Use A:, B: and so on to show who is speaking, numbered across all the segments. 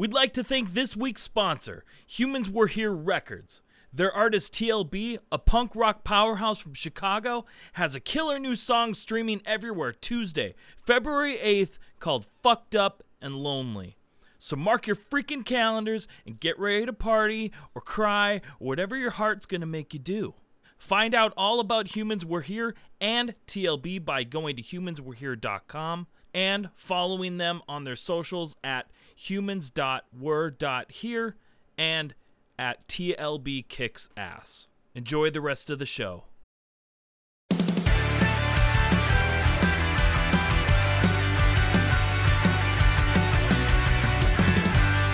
A: We'd like to thank this week's sponsor, Humans Were Here Records. Their artist TLB, a punk rock powerhouse from Chicago, has a killer new song streaming everywhere Tuesday, February 8th, called Fucked Up and Lonely. So mark your freaking calendars and get ready to party or cry or whatever your heart's gonna make you do. Find out all about Humans Were Here and TLB by going to humanswerehere.com and following them on their socials at humans.were.here and at TLB Kicks Ass. Enjoy the rest of the show.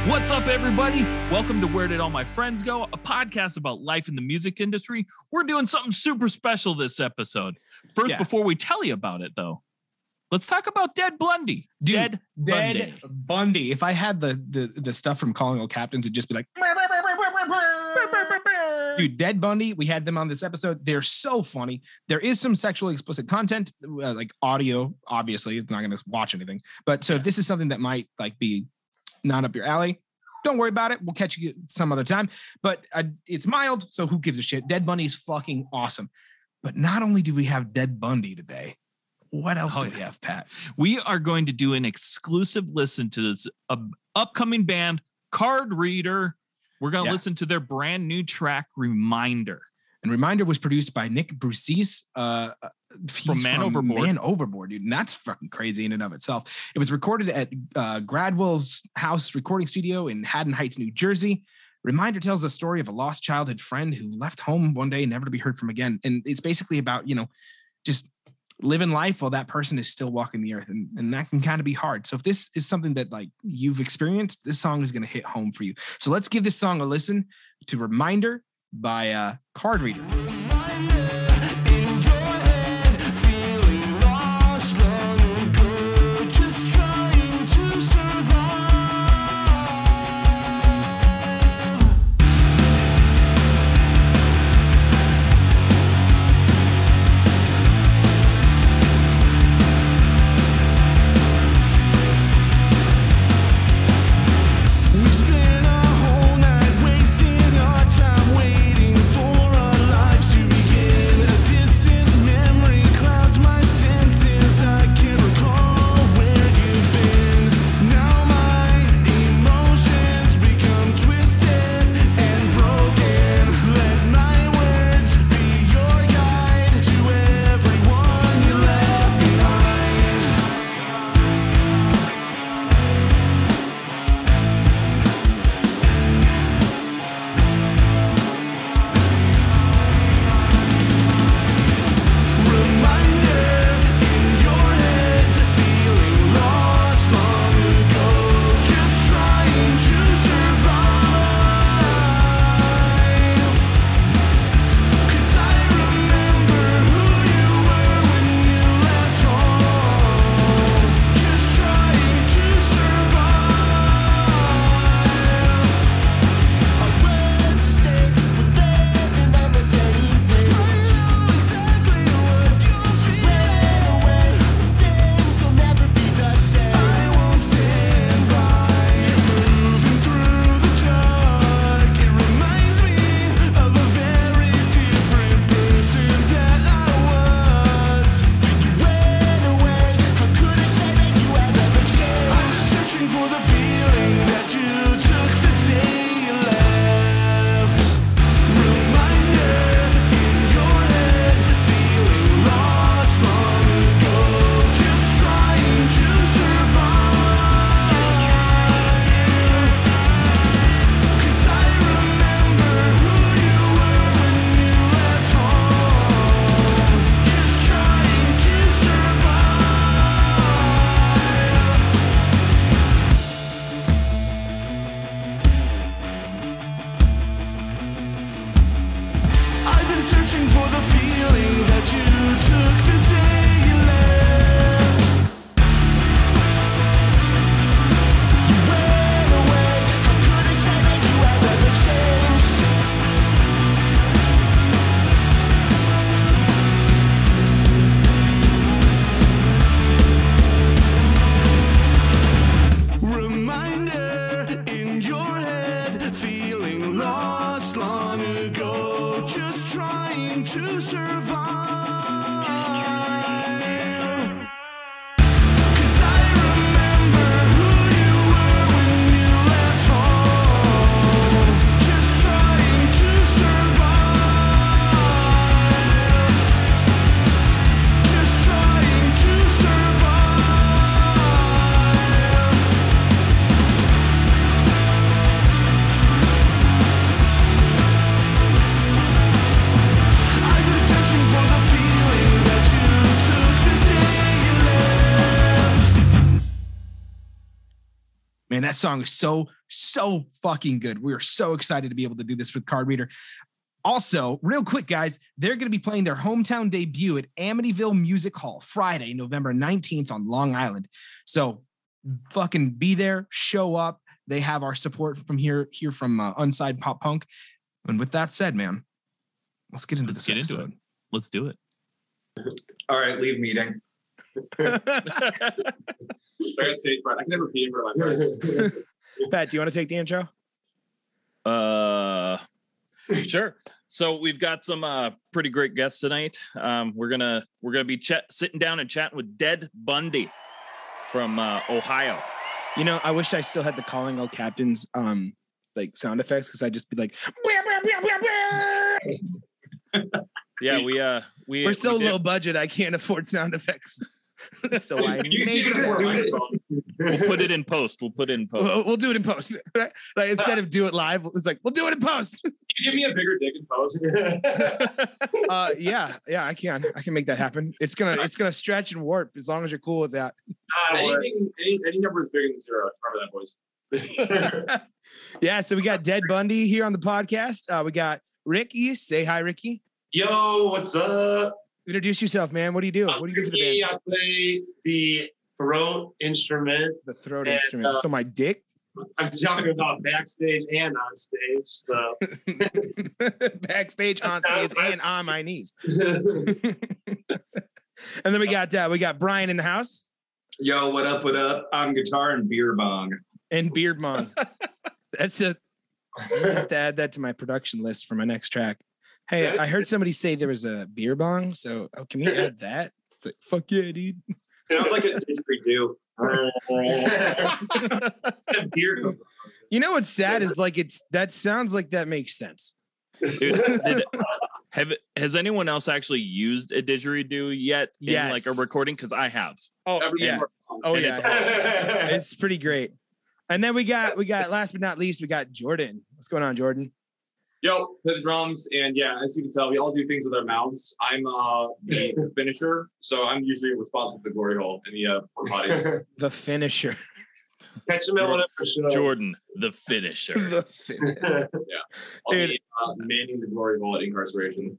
A: What's up, everybody? Welcome to Where Did All My Friends Go, a podcast about life in the music industry. We're doing something super special this episode. First,
B: Yeah.
A: before we tell you about it, though, let's talk about Dead Bundy.
B: Dude,
A: Dead
B: Dead
A: Bundy.
B: Bundy. If I had the the the stuff from Calling All Captains, it'd just be like, dude, Dead Bundy. We had them on this episode. They're so funny. There is some sexually explicit content, uh, like audio. Obviously, it's not going to watch anything. But so if this is something that might like be not up your alley. Don't worry about it. We'll catch you some other time. But uh, it's mild, so who gives a shit? Dead Bundy is fucking awesome. But not only do we have Dead Bundy today, what else
A: Oh,
B: do we
A: yeah.
B: have, Pat?
A: we are going to do an exclusive listen to this uh, upcoming band, Card Reader. We're going to
B: Yeah.
A: listen to their brand new track, Reminder.
B: And Reminder was produced by Nik Bruzzese, uh, uh, he's
A: Man Overboard.
B: Man Overboard, dude. And that's fucking crazy in and of itself. It was recorded at uh, Gradwell's house recording studio in Haddon Heights, New Jersey. Reminder tells the story of a lost childhood friend who left home one day, never to be heard from again. And it's basically about, you know, just living life while that person is still walking the earth. And, and that can kind of be hard. So if this is something that like you've experienced, this song is going to hit home for you. So let's give this song a listen to Reminder by uh, Card Reader.
C: That
D: song is so, so fucking good. We are so excited to be able to do this with Card Reader. Also, real quick, guys, they're going to be playing their hometown debut at Amityville Music Hall Friday, November 19th on Long Island. So fucking be there, show up. They have our support from here, here from uh, Unsigned Pop Punk. And with that said, man, let's get into
A: Let's
D: this
A: get into
D: episode.
A: it. Let's do it.
E: All right, leave meeting.
F: I got stage fright. I can never pee in front of my friends.
D: Pat, do you want to take the intro?
A: Uh, sure. So we've got some uh pretty great guests tonight. Um, we're gonna we're gonna be chat sitting down and chatting with Dead Bundy from uh, Ohio.
D: You know, I wish I still had the calling all captains um like sound effects because I'd just be like,
A: Yeah, we uh we
D: we're so
A: we
D: low budget, I can't afford sound effects. so I
F: You
D: make
F: can
D: it
F: just do
D: work.
F: it.
A: We'll put it in post. We'll put it in post.
D: We'll, we'll do it in post. like instead of do it live, it's like we'll do it in post.
F: Can you give me a bigger dick in post?
D: Uh, yeah, yeah, I can. I can make that happen. It's gonna, it's gonna stretch and warp as long as you're cool with that.
F: Anything, any, any number is bigger than zero. Remember that, boys.
D: Yeah. So we got Dead Bundy here on the podcast. Uh, we got Ricky. Say hi, Ricky.
E: Yo, what's up?
D: Introduce yourself, man. What do you do? What do you do for the
E: Me,
D: band?
E: I play the throat instrument.
D: The throat
E: And,
D: instrument.
E: uh,
D: so my dick.
E: I'm talking about backstage and on stage. So
D: Backstage, on stage, and on my knees. And then we got uh, we got Brian in the house
G: Yo, what up? What up? I'm guitar and beer bong.
D: and Beard Mong. That's a I have to add that to my production list for my next track. Hey, I heard somebody say there was a beer bong, so oh, can we add that? It's like fuck yeah, dude.
F: Sounds like a didgeridoo.
E: beer goes
D: You know what's sad is like it's that sounds like that makes sense.
A: Dude, did- have has anyone else actually used a didgeridoo yet in like a recording? Because I have.
D: Oh
F: Every
D: yeah, oh
A: And
D: yeah,
A: it's
D: it's pretty great. And then we got we got last but not least we got Jordan. What's going on, Jordan?
F: Yo, play the drums, and yeah, as you can tell, we all do things with our mouths. I'm uh the finisher, so I'm usually responsible for the glory hole and the uh, porta potties.
D: The finisher.
E: Catch them on for sure.
A: Jordan, the finisher.
D: the fin-
F: I'll
D: Dude.
F: be uh, manning the glory hole at incarceration.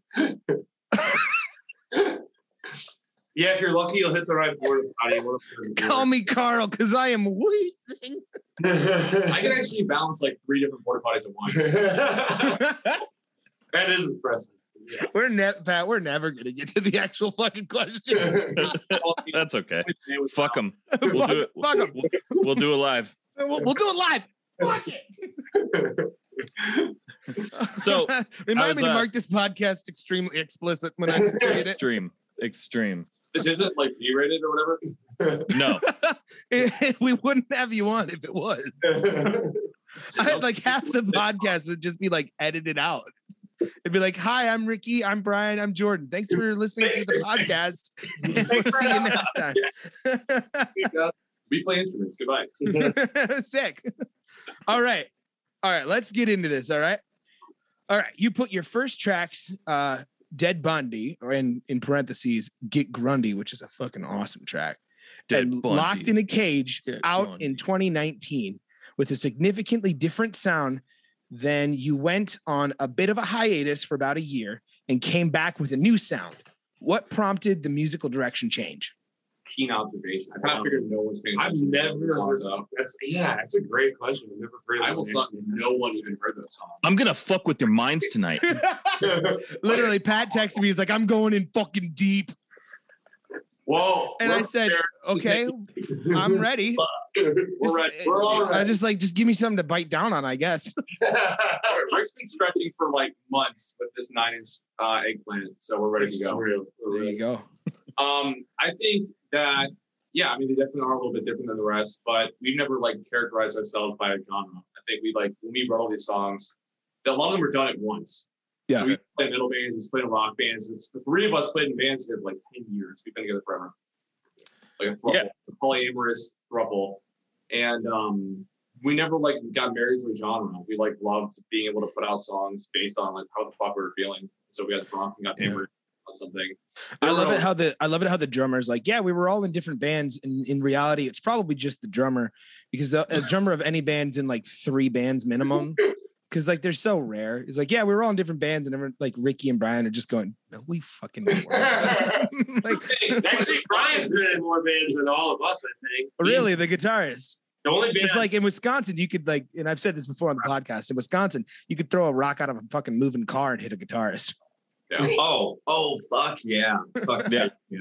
E: Yeah, if you're lucky, you'll hit the right porta potty. We'll put it in the
D: Call me Carl because I am wheezing.
F: I can actually balance like three different porta potties at once. That is impressive. Yeah.
D: we're ne- Pat, we're never gonna get to the actual fucking question.
A: That's okay. Fuck them. We'll
D: fuck,
A: do it.
D: fuck 'em.
A: We'll, we'll do it live.
D: We'll, we'll do it live. Fuck it.
A: So,
D: remind
A: was,
D: me to
A: uh,
D: mark this podcast extremely explicit when I create it.
A: Extreme. Extreme.
F: This isn't like G-rated or whatever.
A: No.
D: we wouldn't have you on if it was. I, like half the podcast would just be like edited out. It'd be like, "Hi, I'm Ricky. I'm Brian. I'm Jordan. Thanks for listening to the podcast. we'll see you next time."
F: We play instruments. Goodbye.
D: Sick. All right. All right. Let's get into this. All right. All right. You put your first tracks, uh, Dead Bundy, or in, in parentheses, Get Grundy, which is a fucking awesome track,
A: Dead
D: and
A: Bundy.
D: Locked in a Cage
A: Dead
D: out
A: Bundy.
D: in 2019 with a significantly different sound. Then you went on a bit of a hiatus for about a year and came back with a new sound. What prompted the musical direction change?
F: Keen observation. I kind of figured no one's paying
E: I've
F: attention to
E: never
F: those songs
E: heard-
F: out.
E: That's yeah, that's a great question. I've never heard.
F: I
E: that
F: almost
E: one.
F: thought no one even heard those songs.
A: I'm gonna fuck with your minds tonight.
D: Literally, Pat texted me. He's like, "I'm going in fucking deep,"
F: Whoa!
D: and I said,
F: prepared.
D: "Okay, I'm ready."
F: we're ready.
E: We're all ready.
D: I
E: right.
D: just like just give me something to bite down on, I guess.
F: Rick's been stretching for like months with this nine-inch uh, eggplant, so we're ready to go.
D: There you go.
F: Um, I think that yeah, I mean they definitely are a little bit different than the rest, but we've never like characterized ourselves by a genre. I think we like when we wrote all these songs, a lot of them were done at once.
D: Yeah.
F: So we played metal bands, we played in rock bands. It's the three of us played in bands for like ten years. We've been together forever. Like a throuple,
A: Yeah.
F: a polyamorous throuple, and um, we never like got married to a genre. We like loved being able to put out songs based on like how the fuck we were feeling. So we got drunk and got hammered. Something.
D: I love it how the I love it how the drummer's like, yeah, we were all in different bands. And in reality, it's probably just the drummer because the a drummer of any band's in like three bands minimum. Cause like they're so rare. It's like, yeah, we were all in different bands, and everyone, like Ricky and Brian are just going, no, we fucking weren't." like
E: Actually, Brian's been in more bands than all of us, I think.
D: really the guitarist.
E: The only band
D: It's like in Wisconsin, you could like, and I've said this before on the podcast. In Wisconsin, you could throw a rock out of a fucking moving car and hit a guitarist.
G: Oh, oh, fuck yeah. Fuck
A: Yeah.
G: yeah.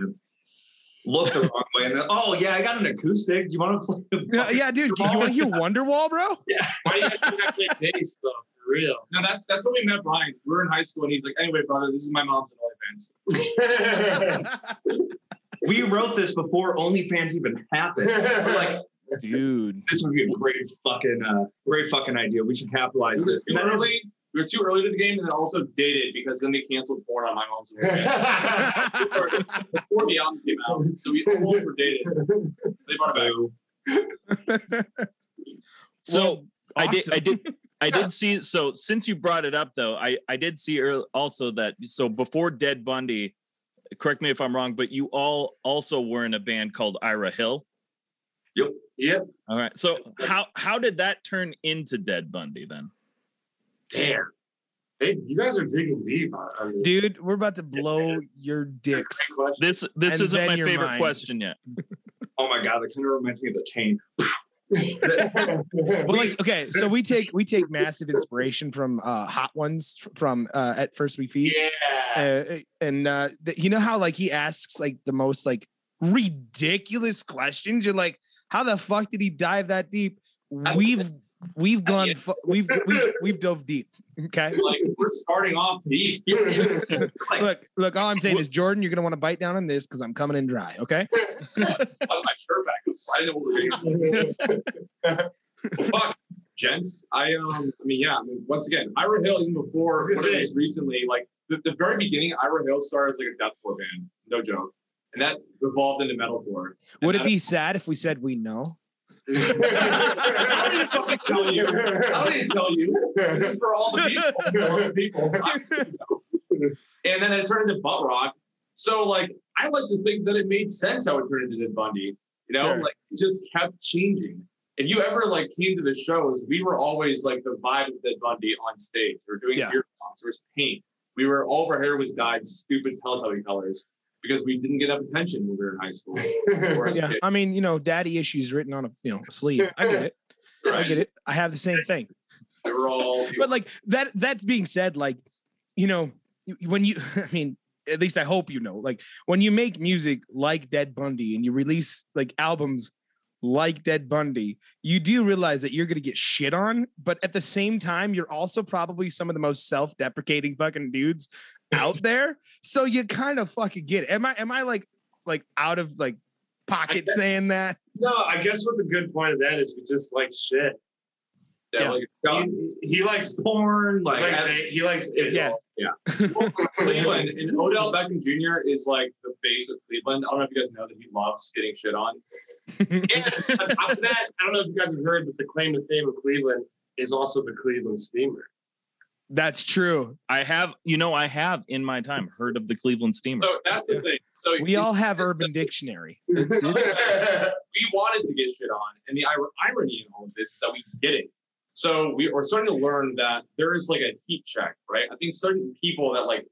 G: Look the wrong way. And then, oh, yeah, I got an acoustic. Do you want to play? the
D: Yeah, yeah dude. You want to hear Wonderwall, bro? Yeah.
E: Why do you guys do not play bass though? For real.
F: No, that's that's when we met Brian. We were in high school, and he's like, "Anyway, brother, this is my mom's and OnlyFans."
G: We wrote this before OnlyFans even happened. We're like,
D: Dude.
G: this would be a great fucking, uh, great fucking idea. We should capitalize this.
F: Too early. We were too early to the game, and then also dated because then they canceled porn on my mom's and before, before the album came out. So we almost were dated. They brought it back.
A: So
D: Well,
A: I did. I did. I did see. So since you brought it up, though, I I did see earl- also that. So before Dead Bundy, correct me if I'm wrong, but you all also were in a band called Ira Hill.
E: Yep.
A: Yeah all right. So how how did that turn into Dead Bundy then?
E: Damn. Hey, you guys are digging deep on, on this.
D: Dude, we're about to blow your dicks.
A: This this
D: And
A: isn't my favorite
D: mind.
A: question yet.
G: Oh my God, that kind of reminds me of the chain.
D: Well, like, okay, so we take we take massive inspiration from uh Hot Ones from uh at First We Feast.
E: yeah.
D: Uh, and uh the, you know how like he asks like the most like ridiculous questions. You're like, how the fuck did he dive that deep? We've we've gone fu- we've we've we've dove deep. Okay.
F: Like we're starting off deep.
D: Look, look, all I'm saying is Jordan, you're gonna want to bite down on this because I'm coming in dry. Okay.
F: My shirt back. I didn't know what we were doing. Well, fuck, gents. I um, I mean, yeah. I mean, once again, Ira Hill, even before
E: I
F: what it was recently, like the, the very beginning, Ira Hill started as like a deathcore band, no joke, and that evolved into metalcore. And
D: Would it be sad if we said we know?
F: I don't need to fucking tell you. I to tell you. This is for all the people. All the people. and then it turned into butt rock. So like, I like to think that it made sense how it turned into Dead Bundy. You know,
D: Sure.
F: like it just kept changing. If you ever like came to the shows, we were always like the vibe of Dead Bundy on stage. We were doing
D: Yeah.
F: beer there was paint. We were all of our hair was dyed stupid Teletubby colors because we didn't get enough attention when we were in high school.
D: Yeah.
F: kids.
D: I mean, you know, daddy issues written on a you know a sleeve. I get it. I get it. I have the same thing.
F: They were all
D: But like that that's being said, like, you know, when you I mean, at least I hope you know, like when you make music like Dead Bundy and you release like albums like Dead Bundy, you do realize that you're gonna get shit on, but at the same time, you're also probably some of the most self-deprecating fucking dudes out there. So you kind of fucking get it. Am I am I like like out of like pocket
E: guess-
D: saying that?
E: no, I guess what the good point of that is we just like shit.
F: yeah,
D: Yeah.
F: like
E: He, he likes
G: Porn,
E: like
G: like,
E: he likes it.
D: Yeah.
F: Cleveland and Odell Beckham Jr. is like the face of Cleveland. I don't know if you guys know that he loves getting shit on.
E: And on top of that, I don't know if you guys have heard, but the claim to fame of Cleveland is also the Cleveland Steamer.
D: That's true.
A: I have, you know, I have in my time heard of the Cleveland Steamer.
F: So that's the thing. So
D: We all have Urban Dictionary. It's- it's-
F: we wanted to get shit on, and the irony in all of this is that we get it. So we are starting to learn that there is like a heat check, right? I think certain people that like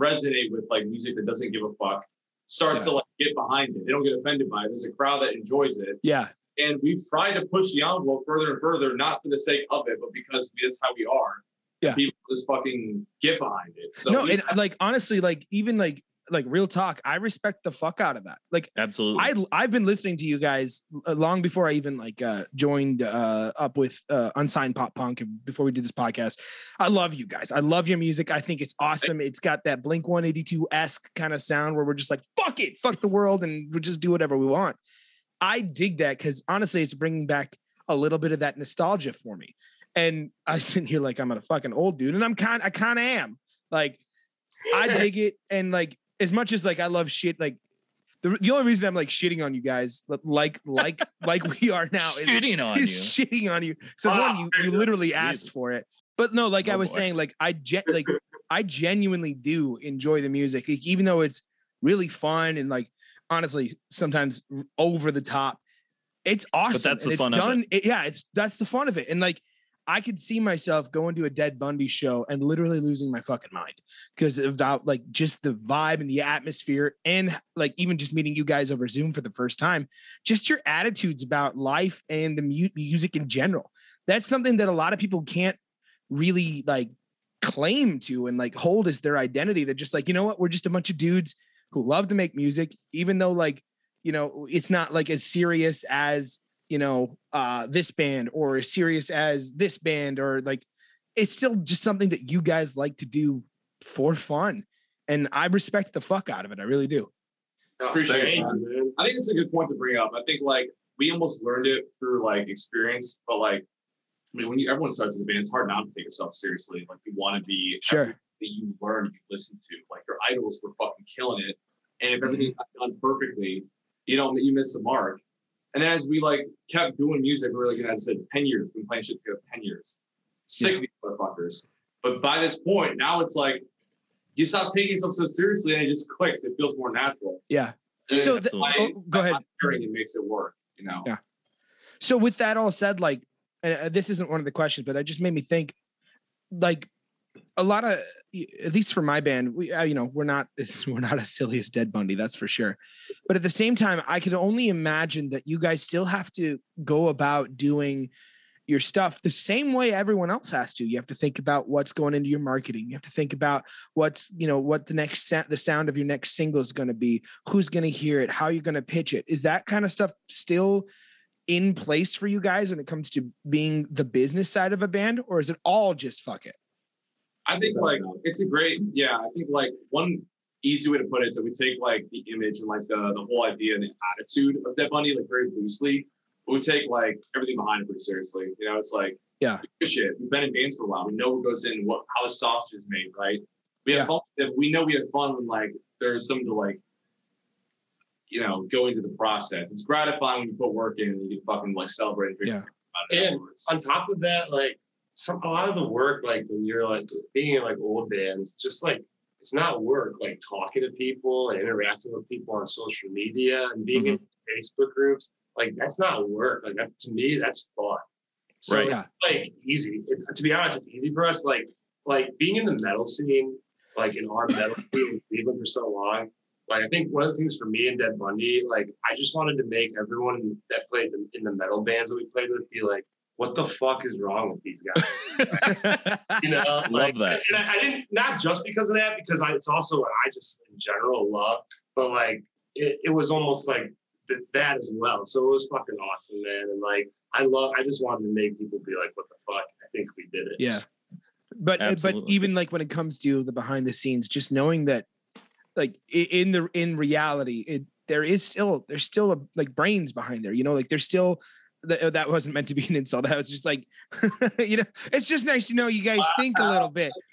F: resonate with like music that doesn't give a fuck starts to like get behind it. They don't get offended by it. There's a crowd that enjoys it.
D: yeah.
F: and we've tried to push the envelope further and further, not for the sake of it, but because that's how we are.
D: Yeah.
F: People just fucking get behind it. So
D: no, and like honestly, like even like like real talk, I respect the fuck out of that. Like
A: Absolutely.
D: I I've been listening to you guys long before I even like uh joined uh up with uh unsigned pop punk before we did this podcast. I love you guys. I love your music. I think it's awesome. It's got that Blink 182 esque kind of sound where we're just like fuck it, fuck the world, and we'll just do whatever we want. I dig that because honestly, it's bringing back a little bit of that nostalgia for me. And I sit here like I'm a fucking old dude, and I'm kind, of I kind of am. Like, I dig it, and like as much as like I love shit, like the the only reason I'm like shitting on you guys, like like like we are now, is,
A: shitting on
D: is
A: you.
D: shitting on you. So
E: Wow.
D: one, ah, you you literally asked for it, but no, like I
A: Oh,
D: was
A: boy.
D: saying, like I jet like I genuinely do enjoy the music, like, even though it's really fun and like honestly sometimes over the top. It's awesome.
A: that's the
D: it's
A: fun of it.
D: done. it- yeah, it's that's the fun of it. And like I could see myself going to a Dead Bundy show and literally losing my fucking mind because about like just the vibe and the atmosphere and like even just meeting you guys over Zoom for the first time, just your attitudes about life and the mu- music in general. That's something that a lot of people can't really like claim to and like hold as their identity. They're just like, you know what? We're just a bunch of dudes who love to make music, even though like, you know, it's not like as serious as, you know, uh this band or as serious as this band or like it's still just something that you guys like to do for fun. And I respect the fuck out of it. I really do.
F: Appreciate
E: Thank
F: it.
E: man.
F: I think it's a good point to bring up. I think like we almost learned it through like experience, but like I mean, when you everyone starts in a band, it's hard not to take yourself seriously. Like you want to be
D: Sure.
F: that you learn, you listen to. Like your idols were fucking killing it, and
D: Mm-hmm.
F: if everything's not done perfectly, you know you miss the mark. And as we like kept doing music, we we're like, as I said, ten years. We've been playing shit together ten years. Sick of these motherfuckers. But by this point, now it's like you stop taking stuff so seriously, and it just clicks. It feels more natural.
D: Yeah.
F: And
D: So the-
F: why
D: oh, go ahead.
F: Hearing it makes it work. You know.
D: Yeah. So with that all said, like, and uh, this isn't one of the questions, but it just made me think, like, a lot of, at least for my band, we, uh, you know, we're not, we're not as silly as Dead Bundy, that's for sure. But at the same time, I could only imagine that you guys still have to go about doing your stuff the same way everyone else has to. You have to think about what's going into your marketing. You have to think about what's, you know, what the next the sound of your next single is going to be, who's going to hear it, how you're going to pitch it. Is that kind of stuff still in place for you guys when it comes to being the business side of a band, or is it all just fuck it?
F: I think like it's a great, yeah. I think like one easy way to put it is that we take like the image and like the the whole idea and the attitude of Dead Bundy like very loosely, but we take like everything behind it pretty seriously. You know, it's like
D: Yeah.
F: shit. We've been in bands for a while. We know what goes in, what how the sausage is made, right? We have
D: Yeah.
F: fun. We know we have fun when like there's something to like, you know, go into the process. It's gratifying when you put work in and you can fucking like celebrate and drink
D: Yeah.
E: And on top of that, like some a lot of the work, like when you're like being in like old bands, just like it's not work, like talking to people and interacting with people on social media and being in mm-hmm. Facebook groups, like that's not work. Like that to me, that's fun. So
A: Right.
D: Yeah.
E: like easy. It- to be honest, it's easy for us. Like like being in the metal scene, like in our metal scene in Cleveland for so long. Like I think one of the things for me and Dead Bundy, like I just wanted to make everyone that played in- in the metal bands that we played with be like, what the fuck is wrong with these guys? You know, like,
A: that.
E: And I, I didn't not just because of that, because I, it's also what I just in general love, but like it, it was almost like th- that as well. So it was fucking awesome, man. And like I love, I just wanted to make people be like, what the fuck? I think we did it.
D: Yeah. But uh, but even like when it comes to the behind the scenes, just knowing that like in the in reality, it there is still there's still a, like brains behind there. You know, like there's still that, uh, that wasn't meant to be an insult. That was just like, you know, it's just nice to know you guys think a little bit.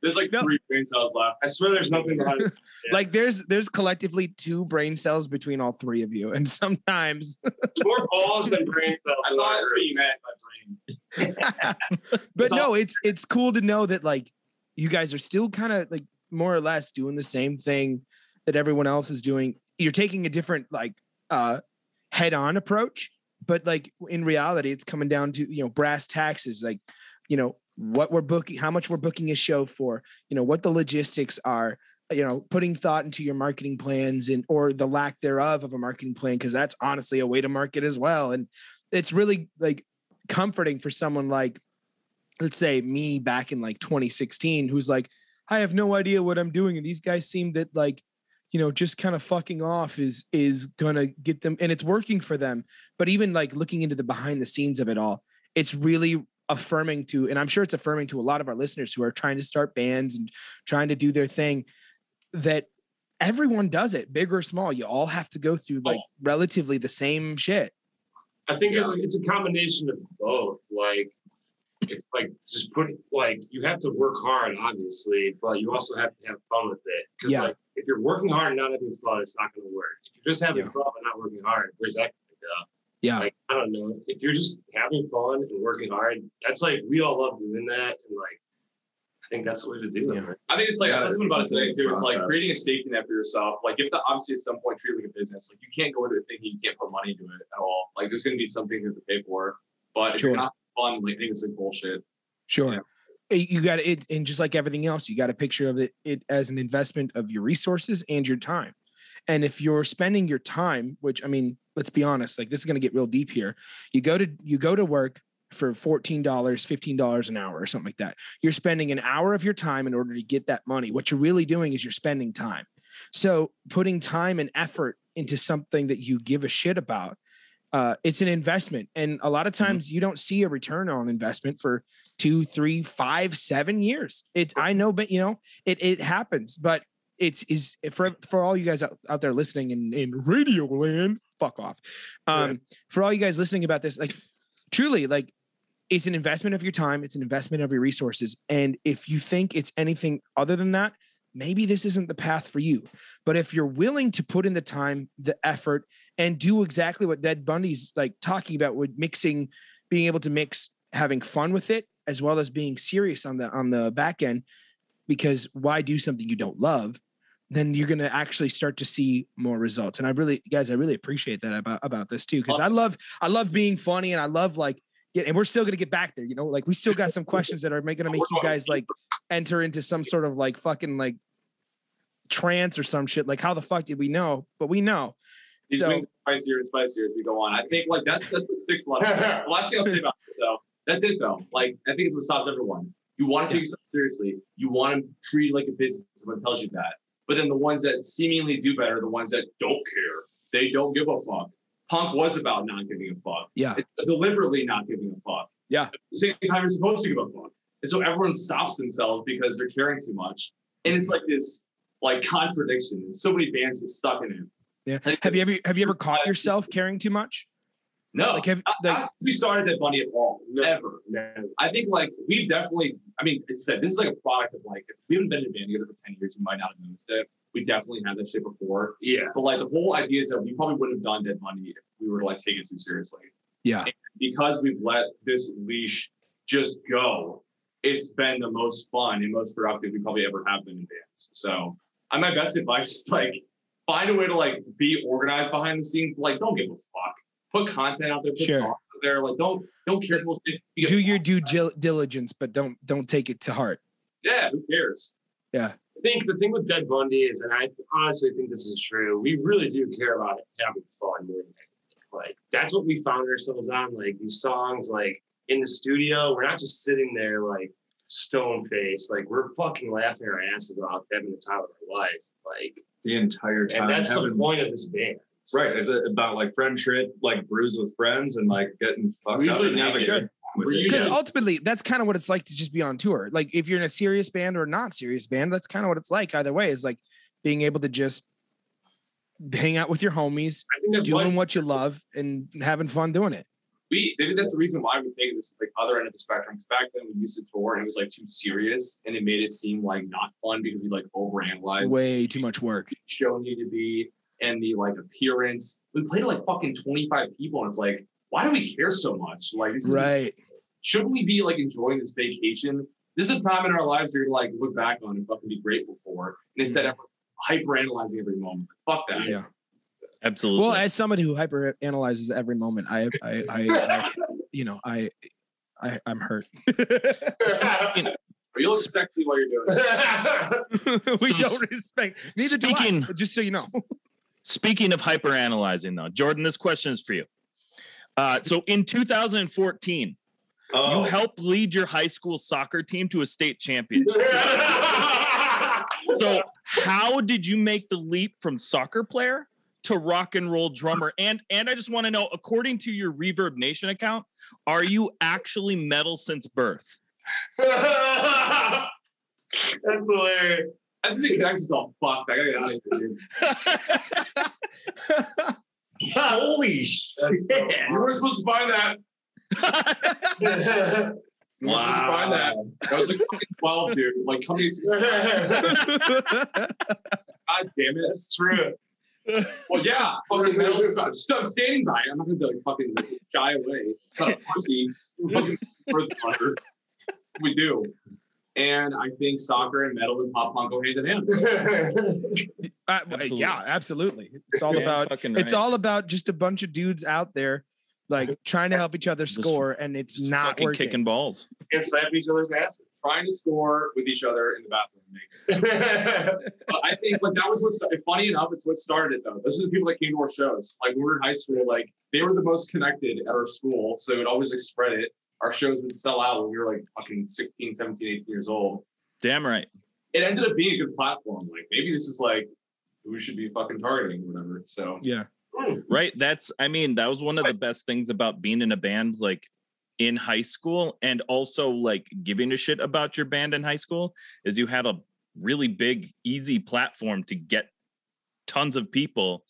F: There's like
D: No.
F: three brain cells left.
E: I swear there's nothing behind it. Yeah.
D: Like there's there's collectively two brain cells between all three of you, and sometimes,
E: More balls than brain cells.
F: I
E: in
F: thought
E: our
F: that's what you meant by brain.
D: but
F: It's all-
D: no, it's it's cool to know that like you guys are still kind of like more or less doing the same thing that everyone else is doing. You're taking a different like uh head-on approach, but like in reality, it's coming down to you know brass taxes, like you know what we're booking, how much we're booking a show for, you know what the logistics are, you know putting thought into your marketing plans and or the lack thereof of a marketing plan because that's honestly a way to market as well, and it's really like comforting for someone like let's say me back in like 2016 who's like i have no idea what i'm doing and these guys seem that like you know just kind of fucking off is is gonna get them and it's working for them. But even like looking into the behind the scenes of it all it's really affirming to and i'm sure it's affirming to a lot of our listeners who are trying to start bands and trying to do their thing that everyone does it big or small. You all have to go through like oh. relatively the same shit.
E: I think it's, it's a combination of both. Like, it's like just put like you have to work hard, obviously, but you also have to have fun with it. Because
D: Yeah.
E: like if you're working hard and not having fun, it's not going to work. If you're just having
D: Yeah.
E: fun but not working hard, where's that going to go?
D: Yeah.
E: Like I don't know. If you're just having fun and working hard, that's like we all love doing that, and like I think that's the way to do it.
D: Yeah.
F: I think it's like I
G: Yeah,
F: said something about it today too. It's like creating a safety net for yourself. Like if the obviously at some point treat it like a business. Like you can't go into it thinking you can't put money into it at all. Like there's gonna be something you have to pay for. But if you're not fun, like I think it's like bullshit.
D: Sure.
F: Yeah.
D: Uh, You got it, and just like everything else, you got a picture of it, it as an investment of your resources and your time. And if you're spending your time, which I mean, let's be honest, like this is going to get real deep here. You go to you go to work for fourteen dollars, fifteen dollars an hour, or something like that. You're spending an hour of your time in order to get that money. What you're really doing is you're spending time. So putting time and effort into something that you give a shit about, uh, it's an investment. And a lot of times you don't see a return on investment for two, three, five, seven years. It I know, but you know, it it happens. But it's is for for all you guys out, out there listening in in radio land, fuck off. Um, for all you guys listening about this, like truly, like it's an investment of your time, it's an investment of your resources. And if you think it's anything other than that, maybe this isn't the path for you. But if you're willing to put in the time, the effort, and do exactly what Dead Bundy's like talking about with mixing, being able to mix having fun with it as well as being serious on the on the back end, because why do something you don't love? Then you're gonna actually start to see more results. And I really, guys, I really appreciate that about about this too, because I love I love being funny and I love like yeah, and we're still gonna get back there. You know, like we still got some questions that are gonna make you guys like enter into some sort of like fucking like trance or some shit. Like how the fuck did we know? But we know.
F: These
D: So-
F: spicier and spicier as we go on. I think like that's that's what sticks a lot. Of the last thing I'll say about this though, that's it though. Like I think it's what stops everyone. You want to take yourself seriously. You want to treat it like a business. Someone tells you that. But then the ones that seemingly do better, the ones that don't care, they don't give a fuck. Punk was about not giving a fuck.
D: Yeah.
F: It's deliberately not giving a fuck.
D: Yeah.
F: At the same time, you're supposed to give a fuck. And so everyone stops themselves because they're caring too much. And it's like this like contradiction. So many bands get stuck in it.
D: Yeah.
F: Like,
D: Have you ever have you ever caught yourself caring too much?
F: No,
D: Like have
F: not,
D: like
F: not we started at Bunny at all. Never.
E: Man,
F: I think like we've definitely. I mean, as I said this is like a product of like if we haven't been in a band together for ten years, you might not have noticed it. We definitely had that shit before.
E: yeah.
F: But like the whole idea is that we probably wouldn't have done Dead Bundy if we were to like take it too seriously.
D: yeah.
F: Because we've let this leash just go, it's been the most fun and most productive we probably ever have been in bands. So, I my best advice is like find a way to like be organized behind the scenes. Like, don't give a fuck. Put content out there. Put
D: Sure.
F: songs out there. Like, don't don't care if people say you get
D: Do your
F: fucked.
D: due gil- diligence, but don't don't take it to heart.
F: Yeah, who cares? Yeah.
E: I think the thing with Dead Bundy is, and I honestly think this is true, we really do care about having fun more than anything. Like that's what we found ourselves on. Like these songs, like in the studio, we're not just sitting there like stone faced. Like we're fucking laughing our asses off, having the time of our life. Like,
G: the entire time.
E: and that's the point of this band.
G: Right. It's about like friendship, like brews with friends and like getting fucked
F: We
G: up
F: usually
G: and
F: make
G: having
F: sure.
G: a good time with
F: We're
G: it.
F: usually-
D: Because ultimately, that's kind of what it's like to just be on tour. Like if you're in a serious band or not serious band, that's kind of what it's like. Either way, is like being able to just hang out with your homies,
E: I think that's why
D: doing what you love, and having fun doing it.
F: We maybe that's the reason why we take this like other end of the spectrum. Because back then we used to tour and it was like too serious and it made it seem like not fun because we like overanalyzed
D: Way too much work.
F: show needed to be and the like appearance. We played to like fucking 25 people and it's like, why do we care so much? Like this is
D: Right.
F: shouldn't we be like enjoying this vacation? This is a time in our lives where you're like look back on and fucking be grateful for. And instead mm-hmm. of hyper analyzing every moment. Fuck that.
D: Yeah.
A: Absolutely.
D: Well, as somebody who hyper analyzes every moment, I, I, I, I you know, I, I, I'm hurt.
F: You look sexy while you're doing it.
D: we
A: So
D: don't respect. Neither
A: speaking-
D: do I. Just so you know.
A: Speaking of hyper analyzing, though, Jordan, this question is for you. Uh, so in 2014,
G: Oh,
A: you helped lead your high school soccer team to a state championship. So, how did you make the leap from soccer player to rock and roll drummer? And and I just want to know, according to your Reverb Nation account, are you actually metal since birth?
E: That's hilarious.
F: I think the connection's all fucked. I gotta get out of here.
E: Holy shit.
F: You weren't supposed to find that. You weren't supposed to find that. That was like fucking 12, dude. Like coming. God damn it.
E: That's true.
F: Well, yeah, fucking metal stuff. Stop standing by. it. I'm not gonna like fucking shy away. Cut a pussy. Fucking for the. We do. And I think soccer and metal and pop punk go hand in hand.
D: Uh,
A: Absolutely.
D: yeah, absolutely. It's all
A: Yeah,
D: about
A: fucking
D: it's all about just a bunch of dudes out there like trying to help each other
A: Just-
D: score and it's not
A: fucking
D: working.
A: kicking balls.
E: and slap each other's asses.
F: Trying to score with each other in the bathroom. But I think like that was what started. Funny enough, it's what started it, though. Those are the people that came to our shows. Like when we were in high school, like they were the most connected at our school, so it would always like spread it. Our shows would sell out when we were like fucking 16, 17, 18 years old.
A: Damn right.
F: It ended up being a good platform. Like maybe this is like who we should be fucking targeting, or whatever. So
D: Yeah. Hmm.
A: Right. That's I mean, that was one of the best things about being in a band like in high school and also like giving a shit about your band in high school is you had a really big easy platform to get tons of people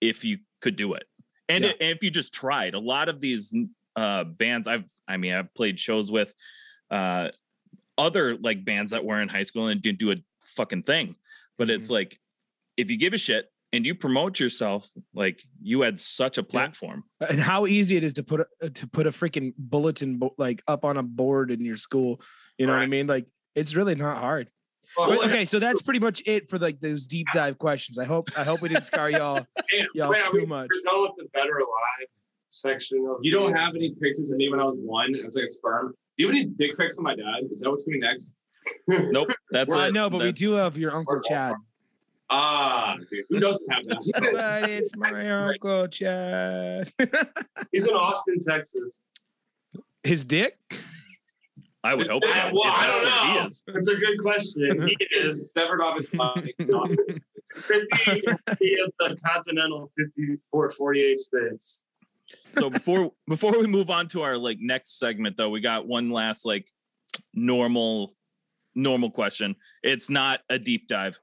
A: if you could do it. And,
D: Yeah.
A: it- and if you just tried. A lot of these uh bands I've I mean, I've played shows with uh other like bands that were in high school and didn't do a fucking thing. But it's like if you give a shit and you promote yourself, like you had such a platform.
D: And how easy it is to put a, uh, to put a freaking bulletin bo- like up on a board in your school. You know what I mean? Like it's really not hard.
E: Well,
D: okay, so that's pretty much it for like those deep dive questions. I hope I hope we didn't scar y'all
E: damn,
D: y'all
E: wait,
D: too much.
E: We're done with the better alive section of
F: you don't have any pictures of me when I was one as like a sperm. Do you have any dick pics of my dad? Is that what's coming next?
A: Nope. That's
D: Well, I know, but we do have your uncle Chad.
F: Ah, okay. who doesn't have that?
D: But it's my uncle Chad.
E: He's in Austin, Texas.
D: His dick?
A: I would hope so.
E: Well, I don't know.
A: is.
E: It's a good question. He is
F: severed off his body.
E: 50 of the continental 54, 48 states.
A: So before before we move on to our like next segment though, we got one last like normal normal question. It's not a deep dive.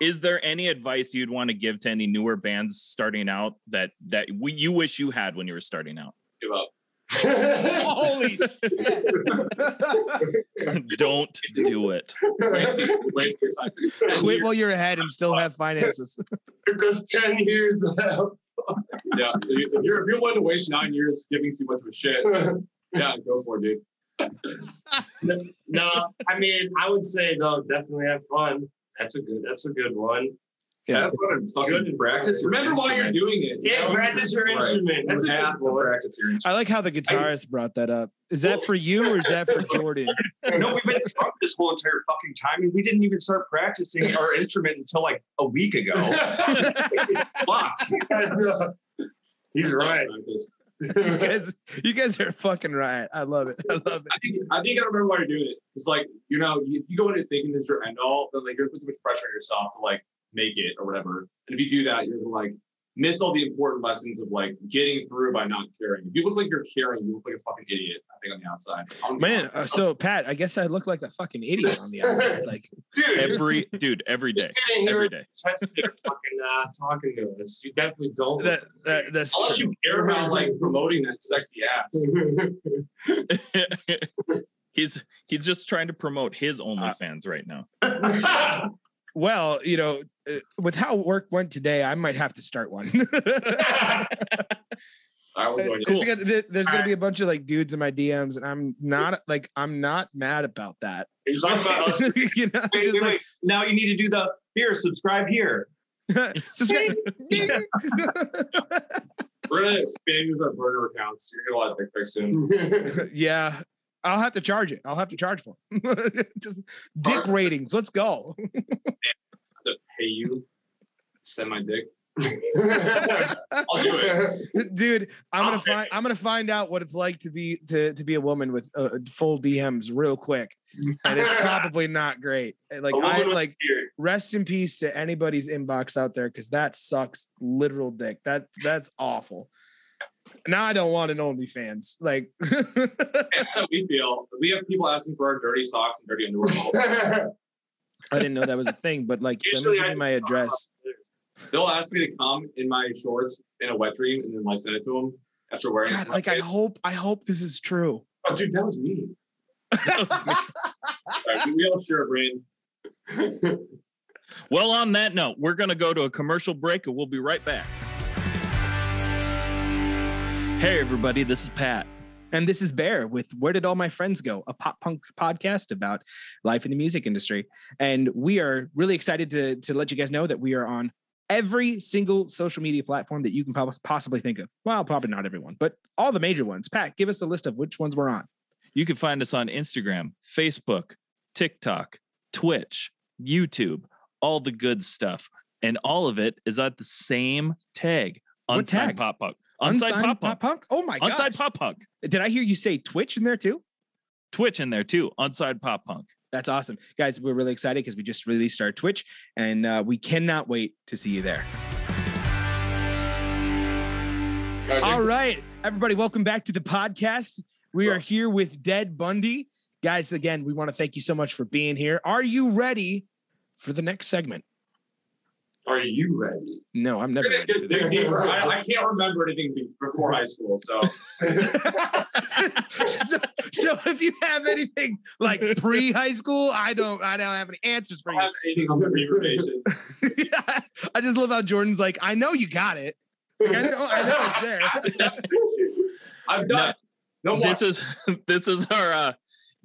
A: Is there any advice you'd want to give to any newer bands starting out that that we, you wish you had when you were starting out?
F: Give up.
D: Holy
A: Don't do it.
F: Waste, waste your time.
D: Quit while you're ahead and still have finances.
E: Took us 10 years.
F: Yeah, if you- if you're if you're willing to waste nine years giving too much of a shit, yeah, go for it, dude.
E: no, I mean, I would say though, definitely have fun. That's a good. That's a good one.
D: Yeah.
G: Have fun and fucking practice. your
F: Remember why you're doing it. you
E: Yeah,
F: know?
E: practice your
G: Right.
E: instrument. That's
G: You
E: a
G: have
E: good
G: to
E: one.
G: practice your
D: I like how the guitarist brought that up. Is that for you or is that for Jordan?
G: No, we've been drunk this whole entire fucking time, and we didn't even start practicing our instrument until like a week ago. Fuck.
E: He's right.
D: You guys, you guys are fucking right. I love it. I love it.
F: I think I think you gotta remember why you're doing it. It's like you know, if you go into thinking this is your end all, then like you're gonna too much pressure on yourself to like make it or whatever. And if you do that, you're like miss all the important lessons of like getting through by not caring. If you look like you're caring, you look like a fucking idiot. I think on the outside. On-
D: Man, uh, so Pat, I guess I look like a fucking idiot on the outside. Like,
E: Dude,
A: Every dude, every day.
E: just sitting here
A: Every day.
E: fucking uh, talking to us. You definitely don't.
D: that, that that's
F: I'll
D: true.
F: you care about like promoting that sexy ass.
A: he's he's just trying to promote his
D: Uh,
A: OnlyFans right now.
D: Well, you know, uh, with how work went today, I might have to start one.
F: I was going
D: There's,
F: to
D: gonna, there's gonna be a bunch of like dudes in my DMs, and I'm not like I'm not mad about that.
E: You're talking about us.
D: you know,
G: Wait,
D: just
G: wait,
D: like.
G: Now you need to do the here, subscribe here.
D: subscribe.
F: We're gonna expand with our burner accounts. You're gonna let dick pics soon.
D: yeah, I'll have to charge it. I'll have to charge for it. just dick ratings. Let's go.
F: To pay you, send my dick. I'll do it.
D: dude i'm gonna
F: I'll pay
D: find i'm gonna find out what it's like to be to to be a woman with uh, full dms real quick and it's probably not great like i like
E: beard.
D: rest in peace to anybody's inbox out there because that sucks literal dick that that's awful now i don't want an onlyfans like
F: That's how we feel. We have people asking for our dirty socks and dirty underwear. All the time.
D: i didn't know that was a thing but like let me give you my address
F: They'll ask me to come in my shorts in a wet dream and then like send it to them after wearing
D: god
F: it.
D: like i hope i hope this is true
E: Oh, dude, that was me.
F: Right, we all share a brain.
A: Well, on that note, we're going to go to a commercial break and we'll be right back. Hey, everybody, this is Pat.
D: And this is Bear with Where Did All My Friends Go, a pop punk podcast about life in the music industry. And we are really excited to, to let you guys know that we are on every single social media platform that you can possibly think of. Well, probably not everyone, but all the major ones. Pat, give us a list of which ones we're on.
A: You can find us on Instagram, Facebook, TikTok, Twitch, YouTube, all the good stuff. And all of it is at the same tag,
D: What tag?
A: Pop Punk. Unsigned, Pop Punk.
D: Punk? Oh my god.
A: Unsigned Pop Punk.
D: Did I hear you say Twitch in there too?
A: Twitch in there too. Unsigned Pop Punk.
D: That's awesome. Guys, we're really excited because we just released our Twitch and uh, we cannot wait to see you there. All right, everybody, welcome back to the podcast. We are here with Dead Bundy. Guys, again, we want to thank you so much for being here. Are you ready for the next segment?
E: Are you ready?
D: No, I'm never ready for
F: Dig
D: this.
F: I, I can't remember anything before high school, so
D: so, so if you have anything like pre-high school, I don't I don't have any answers for
F: I
D: you.
F: don't have anything on the information.
D: I just love how Jordan's like, I know you got it. Like, I know, I know it's there.
F: I'm done. No more.
A: This is this is our uh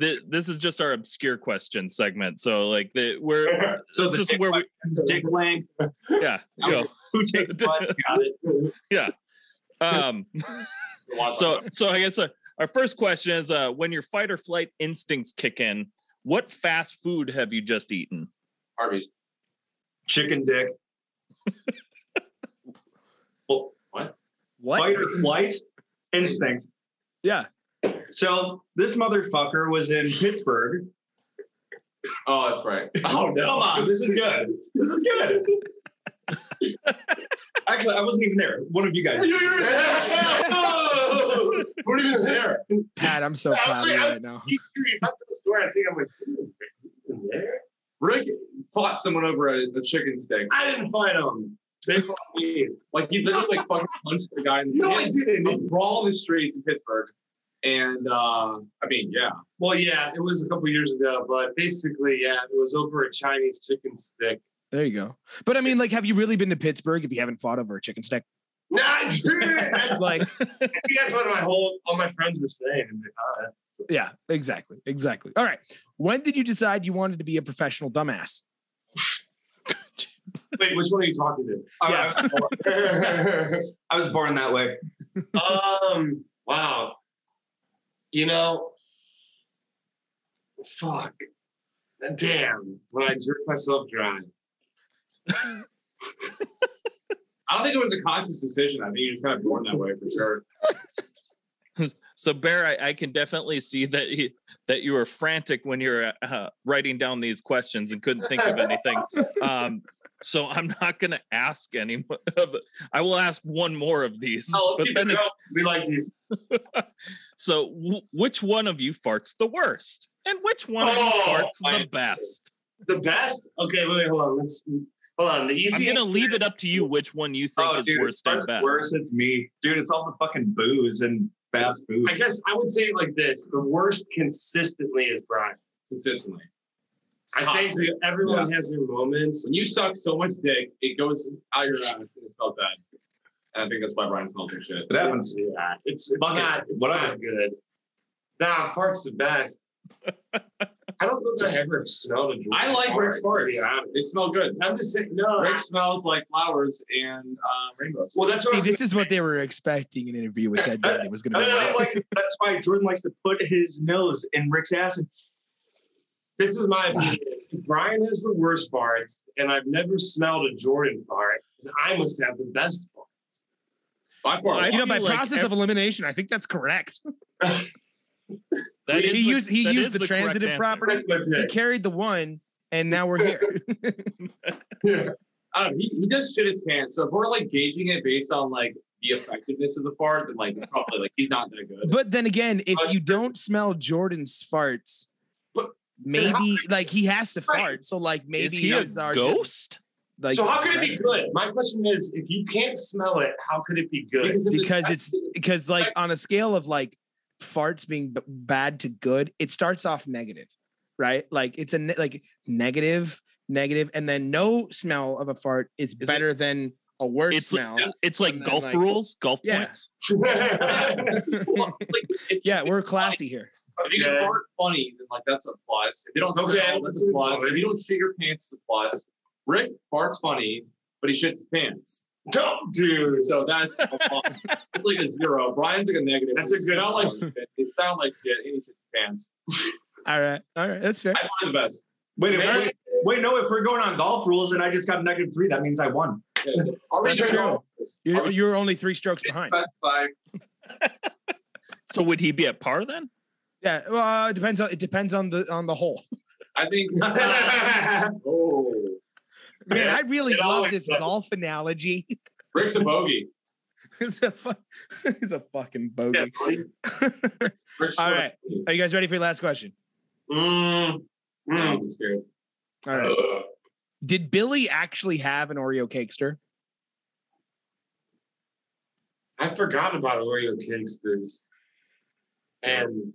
A: th- this is just our obscure question segment. So like the we're
G: So
A: this
G: the
A: is
G: dick,
A: where we
G: dick blank.
A: yeah, you know,
G: Who takes what? Got it. Yeah.
A: um so so I guess uh, our first question is uh when your fight or flight instincts kick in, what fast food have you just eaten?
F: Arby's.
G: Chicken dick. well,
F: What?
D: What?
G: fight or flight instinct.
D: Yeah.
G: So this motherfucker was in Pittsburgh.
F: Oh, that's right. Oh no.
G: Come on, this is good. This is good. Actually, I wasn't even there. One of you guys.
F: You were weren't even there.
D: Pat, I'm so
E: I
D: proud of you
E: I was-
D: right now.
E: He's curious. That's the story. I think I'm like, "You were there?
F: Rick fought someone over a, a chicken stick.
E: I didn't fight him. They fought me.
F: Like he literally like fucking punched the guy in the
E: No, I didn't.
F: A brawl in the streets in Pittsburgh. And uh I mean, yeah.
E: Well, yeah, it was a couple years ago, but basically, yeah, it was over a Chinese chicken stick.
D: There you go. But I mean, like, have you really been to Pittsburgh if you haven't fought over a chicken stick?
E: Nah, it's. That's
D: Like,
E: I think that's what my whole all my friends were saying. And uh, that's,
D: yeah, exactly. Exactly. All right. When did you decide you wanted to be a professional dumbass?
E: wait, which one are you talking to?
D: Yes.
G: I was born that way.
E: um. Wow. You know. Fuck. Damn. When I jerk myself dry.
F: I don't think it was a conscious decision. I think you just kind of born that way for sure.
A: So Bear, I, I can definitely see that you, that you were frantic when you were uh, writing down these questions and couldn't think of anything. Um, so I'm not going to ask any. more of it. I will ask one more of these,
E: Oh,
A: but then
E: it
A: it's
E: going. we like these.
A: So. W- which one of you farts the worst, and which one of you
E: Oh,
A: farts
F: I-
A: the best?
E: The best. Okay, wait, wait, hold on. Let's hold on. The easy.
A: I'm going to
E: answer-
A: leave it up to you which one you think
G: Oh,
A: is
G: dude,
A: worst and
G: first
A: best.
G: worst, it's me, dude. It's all the fucking booze and fast food.
E: I guess I would say like this: the worst consistently is Brian.
F: Consistently.
E: I think that everyone has their moments.
F: When you suck so much dick, it goes out your ass and it smells bad. And I think that's why Brian smells like shit.
G: It happens.
E: Yeah, it's, it's
G: Fuck
E: not. It's
G: Whatever.
E: not good. Nah, fart's the best. I don't know that I ever smelled a joint
F: I like Rick's
E: to
F: farts.
E: be honest.
F: They smell good.
E: I'm just saying, no.
F: Rick smells like flowers and uh, rainbows.
E: well, that's what
D: See, this is what they were expecting an interview with Dead Bundy was going to be.
G: know,
D: like.
G: like, that's why Jordan likes to put his nose in Rick's ass. And
E: This is my opinion. Brian has the worst farts, and I've never smelled a Jordan fart, and I must have the best farts.
F: By far,
A: I
D: You know, by
A: like
D: process
A: ev-
D: of elimination, I think that's correct.
A: That
D: he
A: is the-
D: used he used
A: is
D: the, transitive property.
E: That's
D: He carried the one, and now we're here.
F: I don't know, he, he does shit his pants. So if we're like gauging it based on like the effectiveness of the fart, then like it's probably like he's not that good.
D: but then again, if
E: Uh,
D: you don't smell Jordan's farts,
E: But-
D: maybe like he has to fart. So like maybe
A: is he a
D: his are just,
A: ghost?
D: Like
E: so how could it be good? My question is, if you can't smell it, how could it be good?
F: Because
D: because it's because like on a scale of like farts being b- bad to good, it starts off negative, right? Like it's a ne- like negative, negative, and then no smell of a fart is,
H: it-
D: better than a worse
H: It's
D: smell.
H: it's like golf
D: like-
H: rules, golf
D: Yeah.
H: points.
F: Well, like,
D: yeah, we're classy here.
F: If you
E: Okay.
F: can fart funny, then like that's a plus. If you don't
E: Okay,
F: smell, that's a plus. If you don't shit your pants, it's a plus. Rick farts funny, but he shits his pants.
E: Don't, do
F: So that's a. It's like a zero. Brian's like a negative.
E: That's a good
F: smell like
E: one.
F: shit. They sound like shit. And he shits his pants.
D: All right, all right, that's fair.
F: I find the best.
G: Wait,
E: Man.
G: wait, wait, no, if we're going on golf rules and I just got negative three, that means I won.
F: Yeah. Are
D: That's true.
F: all this? Are
D: You're,
F: we
D: you're only three strokes behind.
F: best by
H: So would he be at par then?
D: Yeah, well, it depends on it depends on the on the hole.
F: I think. oh,
D: Man, I really
E: It
D: love this
E: does.
D: golf analogy.
F: Rick's a bogey.
D: He's a, fu- he's a fucking bogey.
E: Yeah,
D: All
F: bogey.
D: Are you guys ready for your last question?
E: Mm, mm.
D: All right. Did Billy actually have an Oreo cakester?
E: I forgot about Oreo cakesters. And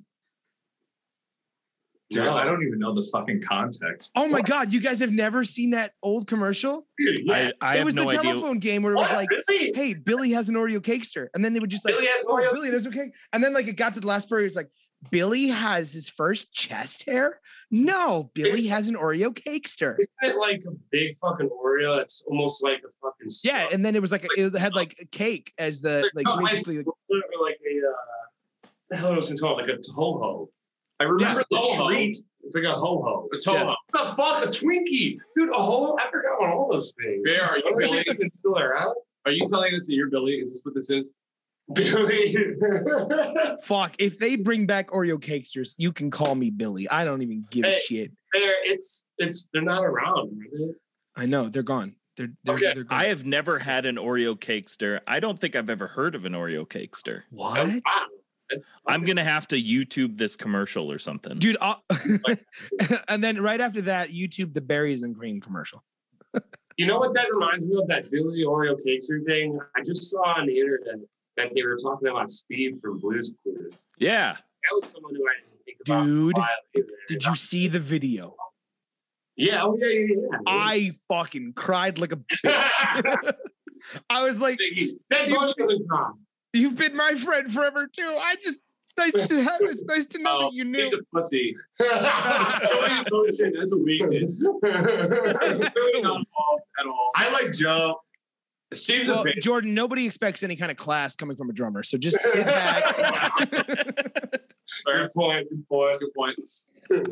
G: Dude, I don't even know the fucking context.
D: Oh my god, you guys have never seen that old commercial?
E: dude, yeah.
H: I, I
D: it
H: have
D: was
H: no
D: the
H: idea.
D: telephone game where it was
E: What?
D: like,
E: Really?
D: "Hey, Billy has an Oreo cakester," and then they would just like,
E: Billy has an
D: "Oh,
E: Oreo-
D: Billy, that's okay." And then like it got to the last part, it was like, "Billy has his first chest hair." No, Billy has an Oreo cakester.
E: Isn't it like a big fucking Oreo that's almost like a fucking
D: Yeah, and then it was like a, it had like a cake as the like
E: no,
D: basically. Like,
E: or like a uh, the hell was it called? Like a Toho.
G: I remember
E: Yeah,
G: the
E: Toho.
G: treat.
E: It's like a ho ho.
F: A Toho.
E: The fuck, a Twinkie, dude. A ho. I forgot about all those things.
F: Bear, are you
E: Are
F: Billy?
E: they still around?
F: Are you telling us that you're Billy? Is this what this is?
E: Billy.
D: fuck, if they bring back Oreo cakesters, you can call me Billy. I don't even give a shit.
E: They're it's it's they're not around. Are?
D: I know they're gone. They're they're,
E: Okay.
D: they're gone.
H: I have never had an Oreo cakester. I don't think I've ever heard of an Oreo cakester.
D: what?
E: Oh, wow. It's,
H: I'm gonna have to YouTube this commercial or something.
D: Dude, and then right after that, YouTube the berries and cream commercial.
E: You know what that reminds me of? That Billy Oreo Cakester thing. I just saw on the internet that they were talking about Steve from Blue's Clues.
H: yeah,
E: That was someone who I didn't think about.
D: Dude,
E: a while either.
D: Did you see the video?
E: Yeah. Oh yeah. Yeah. yeah.
D: I fucking cried like a bitch. I was like,
E: that
D: You-
E: bunny doesn't cry.
D: "You've been my friend forever too." I just it's nice to have. It's nice to know
F: Oh,
D: that you knew.
F: He's a pussy. Showing emotion, that's a weakness. It's really not involved at all.
E: I like Joe.
F: Steve's
D: Well,
F: a big.
D: Jordan, nobody expects any kind of class coming from a drummer, so just sit back.
F: Fair point. Good point. Good point.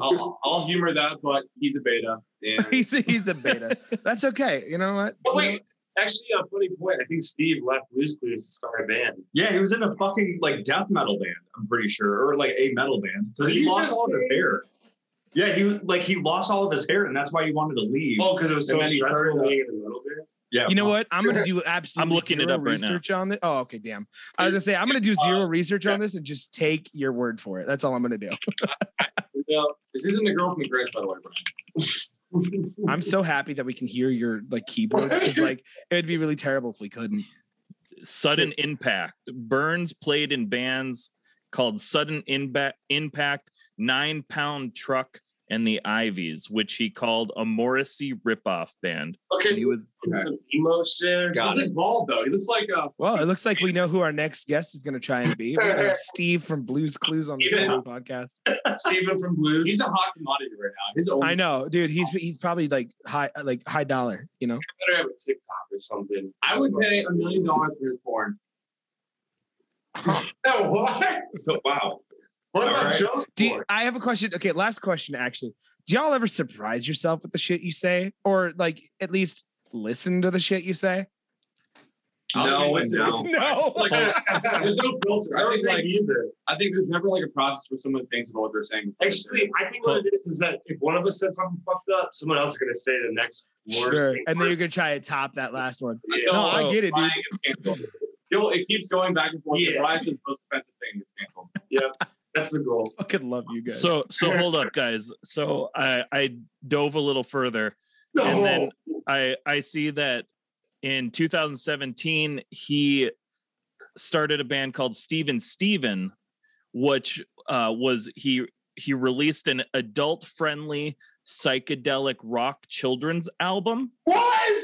F: I'll, I'll humor that, but he's a beta. And
D: he's he's a beta. That's okay. You know what? You know-
E: wait, actually, a funny point. I think Steve left Blue's Clues to start a band.
G: Yeah, he was in a fucking like death metal band. I'm pretty sure, or like a metal band, because he lost
E: just
G: all of his hair. Yeah, he like he lost all of his hair, and that's why he wanted to leave.
E: Oh, because it was so
G: And then he started
E: stressful being in the middle there.
G: yeah,
D: You know what? I'm gonna do absolutely
H: I'm looking it
D: zero
H: up right now.
D: research on this. Oh, okay, damn. I was gonna say I'm gonna do zero uh, research on this and just take your word for it. That's all I'm gonna do.
F: Yeah, this isn't the girl from the Grinch, by the way, Brian.
D: I'm so happy that we can hear your like keyboard. It's like it would be really terrible if we couldn't.
H: sudden impact. Burns played in bands called Sudden Inba- Impact, Nine Pound Truck, and the Ivies, which he called a Morrissey ripoff band.
E: Okay,
H: He
E: so
H: was
E: some emo shit.
G: Got
F: He's like bald though. He looks like a.
D: Well, it looks like we know who our next guest is gonna try and be. We're gonna have Steve from Blue's Clues on this
F: Yeah.
D: whole podcast.
E: Steven from Blues.
F: he's a hot commodity right now. His own
D: I know, dude. He's he's probably like high like high dollar. You know.
E: better have a TikTok or something.
F: I would pay a million dollars for his porn.
E: No, what?
G: So wow.
E: What about
F: right.
E: Joe's
D: Do you- I have a question? Okay, last question actually. Do y'all ever surprise yourself with the shit you say, or like at least listen to the shit you say?
G: No,
F: it's
G: no.
D: No.
F: Like, there's no filter.
E: I
F: I
E: don't
F: think
E: think
F: like
E: either.
F: I think there's never like a process where someone thinks about what they're saying.
E: Actually, I think what it is is that if one of us said something fucked up, someone else is gonna say the next word.
D: Sure. And then you're gonna try to top that last one.
F: Until
D: No, I get it, dude.
F: Brian canceled. It keeps going back and forth.
E: Yeah.
F: Yeah. Brian says the most offensive thing gets canceled.
E: That's the goal.
D: I Fucking love you guys.
H: so so hold up, guys. So I I dove a little further
E: No.
H: And then- I I see that in 2017 he started a band called Steven Steven, which uh, was he he released an adult friendly
A: psychedelic rock children's album.
E: What?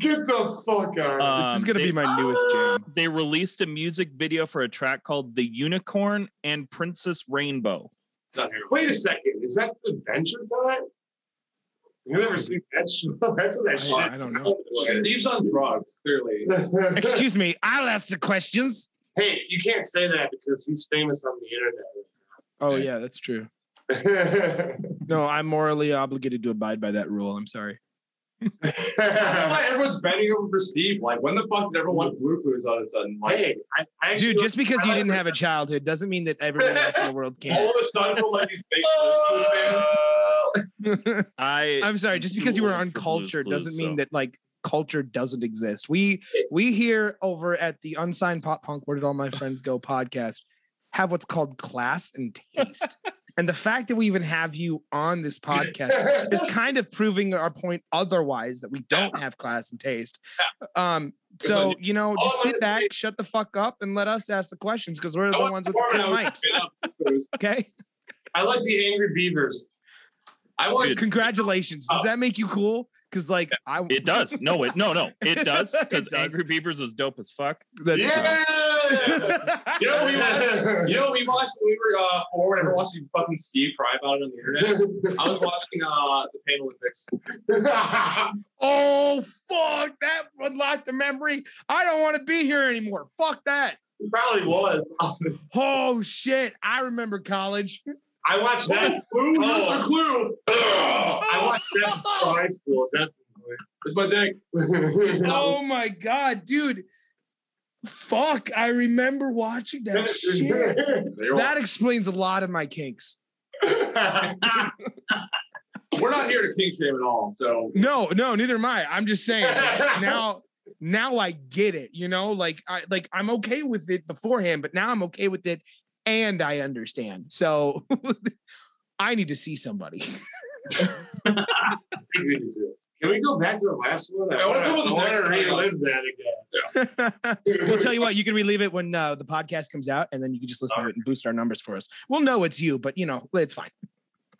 E: Get the fuck out.
D: this is
A: Um,
D: gonna
A: they-
D: be my newest jam.
A: They released a music video for a track called "The Unicorn and Princess Rainbow."
E: Wait a second. Is that the Adventure Time? You never seen that show? That's that shit.
D: I, I don't know.
F: Steve's on drugs, clearly.
D: Excuse me, I'll ask the questions.
E: hey, you can't say that because he's famous on the internet.
D: Oh yeah, that's true. No, I'm morally obligated to abide by that rule. I'm sorry.
F: That's why everyone's bending over for Steve. Like, when the fuck did everyone want Blue Clues all of a sudden? Like,
E: hey, I, I
D: Dude, just because you didn't have a childhood doesn't mean that everyone else in the world
F: all
D: can.
F: of a sudden, we're like these big Blues fans.
A: I
D: I'm sorry, just because you were uncultured doesn't mean that like culture doesn't exist. We we here over at the Unsigned Pop Punk Where Did All My Friends Go podcast have what's called class and taste. And the fact that we even have you on this podcast is kind of proving our point otherwise that we don't have class and taste. Um, so you know, just sit back, shut the fuck up, and let us ask the questions because we're the ones with the mics. Okay.
E: I like the Angry Beavers.
F: I want
D: Congratulations. Does that make you cool? Because like I
A: It does. No, it no no. It does because Angry Beavers is dope as fuck.
D: That's
E: yeah.
F: You know we watched? You know we watched we were uh, four. Whenever watching fucking Steve cry about it on the internet. I was watching uh the Pain Olympics.
D: Oh fuck! That unlocked the memory. I don't want to be here anymore. Fuck that.
E: It probably was.
D: Oh shit! I remember college. Oh.
E: I watched that.
F: Clue,
E: Oh.
F: Mr. Clue.
E: I watched that before high school.
F: It's my dick.
E: Definitely.
D: Oh my god, dude! Fuck! I remember watching that shit. That explains a lot of my kinks.
F: We're not here to kink shame at all. So
D: No, no, neither am I. I'm just saying now. Now I get it. You know, like I like I'm okay with it beforehand, but now I'm okay with it, and I understand. So I need to see somebody.
E: Can we go back to the last one?
F: Yeah, what's up with the
E: I want to relive that again.
D: we'll tell you what, you can relive it when uh, the podcast comes out, and then you can just listen to it and boost our numbers for us. We'll know it's you, but you know, it's fine.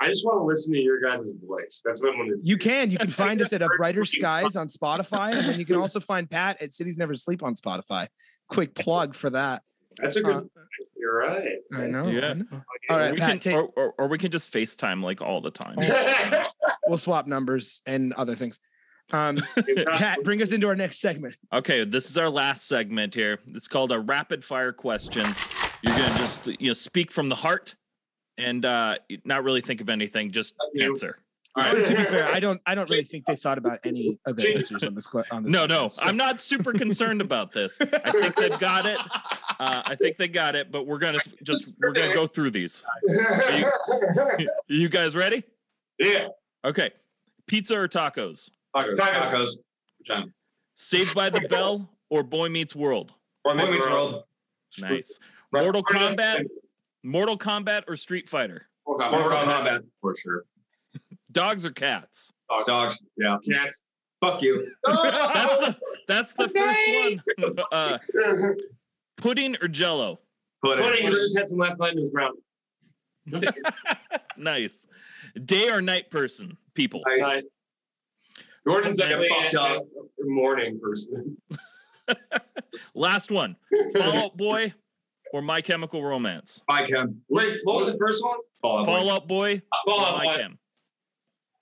E: I just want to listen to your guys' voice. That's what I'm going to
D: You can. You can find us at A Brighter Skies on Spotify, and then you can also find Pat at Cities Never Sleep on Spotify. Quick plug for that.
E: That's a good.
D: Uh,
E: you're right.
D: I know.
A: Yeah.
D: I know.
E: Okay.
D: All
A: we
D: Pat,
A: can,
D: take-
A: or, or, or we can just FaceTime like all the time.
D: We'll swap numbers and other things. Um, Pat, bring us into our next segment.
A: Okay, this is our last segment here. It's called a rapid fire questions. You're gonna just you know speak from the heart and uh not really think of anything, just answer.
D: to be fair, I don't. I don't really think they thought about any of the answers on this. que- On this
A: No, no,
D: so-
A: I'm not super concerned about this. I think they've got it. Uh, I think they got it, but we're gonna just we're gonna go through these. You guys ready?
E: yeah.
A: Okay. Pizza or tacos?
F: tacos.
E: Tacos.
F: John.
A: Saved by the Bell or Boy Meets World?
E: Boy Meets World.
A: Nice. Mortal Kombat, Mortal Kombat or Street Fighter?
F: Mortal
E: Mortal
F: Kombat.
E: Kombat for sure.
A: Dogs or cats?
F: Dogs.
E: Dogs. Yeah. Cats.
F: Fuck you.
A: That's the that's the first one. Uh, pudding or Jello?
E: Pudding. He just had some last night in his ground.
A: Nice. Day or night person? People.
E: Night. Jordan's
A: Man,
E: definitely
F: fucked up.
E: morning person.
A: Last one. Fall Out Boy or My Chemical Romance?
E: I can. Wait, what was the first one? Fall
A: Fall Out Boy.
E: Fall
A: or
E: Out
A: My
E: Boy.
A: Chem.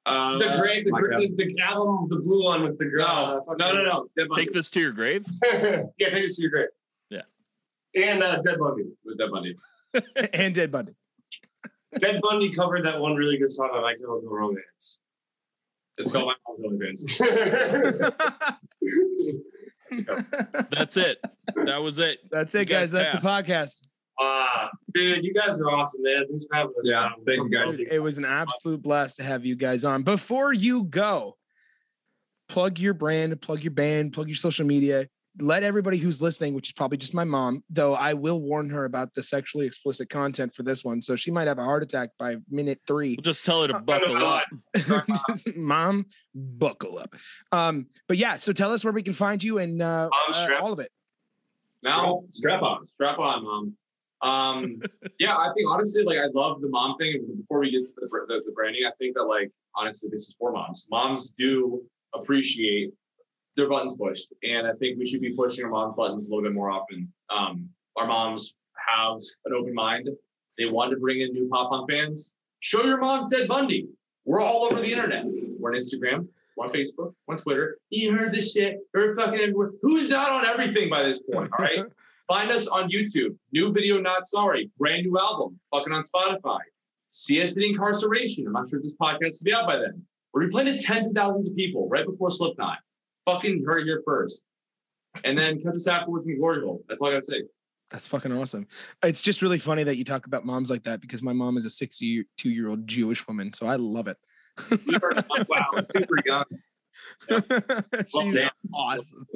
F: Uh,
E: The grave, the,
F: my
E: great, the, the album, the blue one with the girl.
F: no, no, no, no.
A: Take this to your grave.
E: yeah, take this to your grave.
A: Yeah.
E: And uh, Dead Bundy.
F: with Dead Bundy.
D: and Dead Bundy.
E: Dead Bundy covered that one really good song on My Chemical Romance.
F: It's called My Mom's Only Fans.
A: That's it. That was it.
D: That's
A: You
D: it, guys.
A: guys
D: That's the podcast.
E: Ah, dude, you guys are awesome, man. Thanks for having us.
F: Yeah,
E: on.
F: thank you, guys.
D: It was an absolute blast to have you guys on. Before you go, plug your brand, plug your band, plug your social media. Let everybody who's listening, which is probably just my mom, though I will warn her about the sexually explicit content for this one. So she might have a heart attack by minute three.
A: We'll just tell her to
D: Uh,
A: buckle up.
D: mom, buckle up. Um, but yeah, so tell us where we can find you and uh,
E: Mom,
D: uh, all of it.
F: Now, strap on. Strap on, Mom. Um, yeah, I think honestly, like I love the mom thing. Before we get to the, the, the branding, I think that like honestly, this is for moms. Moms do appreciate their buttons pushed, and I think we should be pushing our moms' buttons a little bit more often. Um, our moms have an open mind. They want to bring in new pop punk bands. Show your mom Dead Bundy. We're all over the internet. We're on Instagram. We're on Facebook. We're on Twitter. You heard this shit. Heard fucking everywhere. Who's not on everything by this point? All right. Find us on YouTube. New video, not sorry. Brand new album. Fucking on Spotify. See us at Inkcarceration. I'm not sure if this podcast will be out by then. We're playing to tens of thousands of people right before Slipknot. Fucking heard it here first. And then catch us afterwards in Glory Hole. That's all I gotta say.
D: That's fucking awesome. It's just really funny that you talk about moms like that because my mom is a 62 year old Jewish woman. So I love it.
F: wow, super young.
D: She's
F: damn.
D: awesome.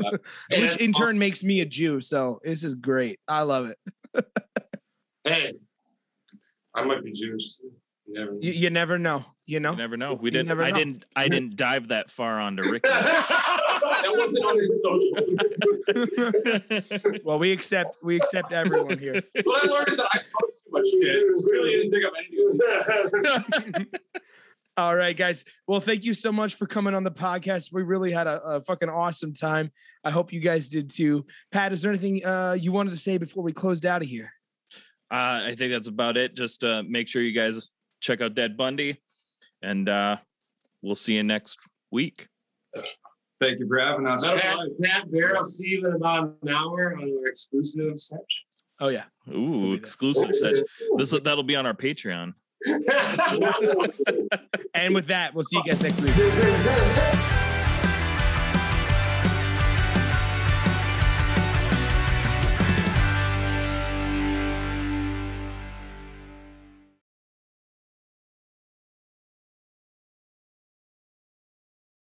F: Hey,
D: Which
F: that's
D: in
F: awesome.
D: turn makes me a Jew. So this is great. I love it.
E: Hey, I might be Jewish. You never know.
D: You, you never know. You know?
H: You never know. We
D: You
H: didn't.
D: never
H: I
D: know.
H: didn't. I didn't dive that far onto Ricky.
F: that wasn't on his social.
D: well, we accept we accept everyone here.
F: What I learned is that I post too much shit. Really didn't think of anything.
D: All right, guys. Well, thank you so much for coming on the podcast. We really had a, a fucking awesome time. I hope you guys did too. Pat, is there anything uh, you wanted to say before we closed out of here?
H: Uh, I think that's about it. Just uh, make sure you guys check out Dead Bundy, and uh, we'll see you next week.
G: Thank you for having us.
E: Pat, Pat Bear, I'll see you in about an hour on our exclusive section.
D: Oh yeah.
H: Ooh, exclusive such. This that'll be on our Patreon.
D: And with that, we'll see you guys next week.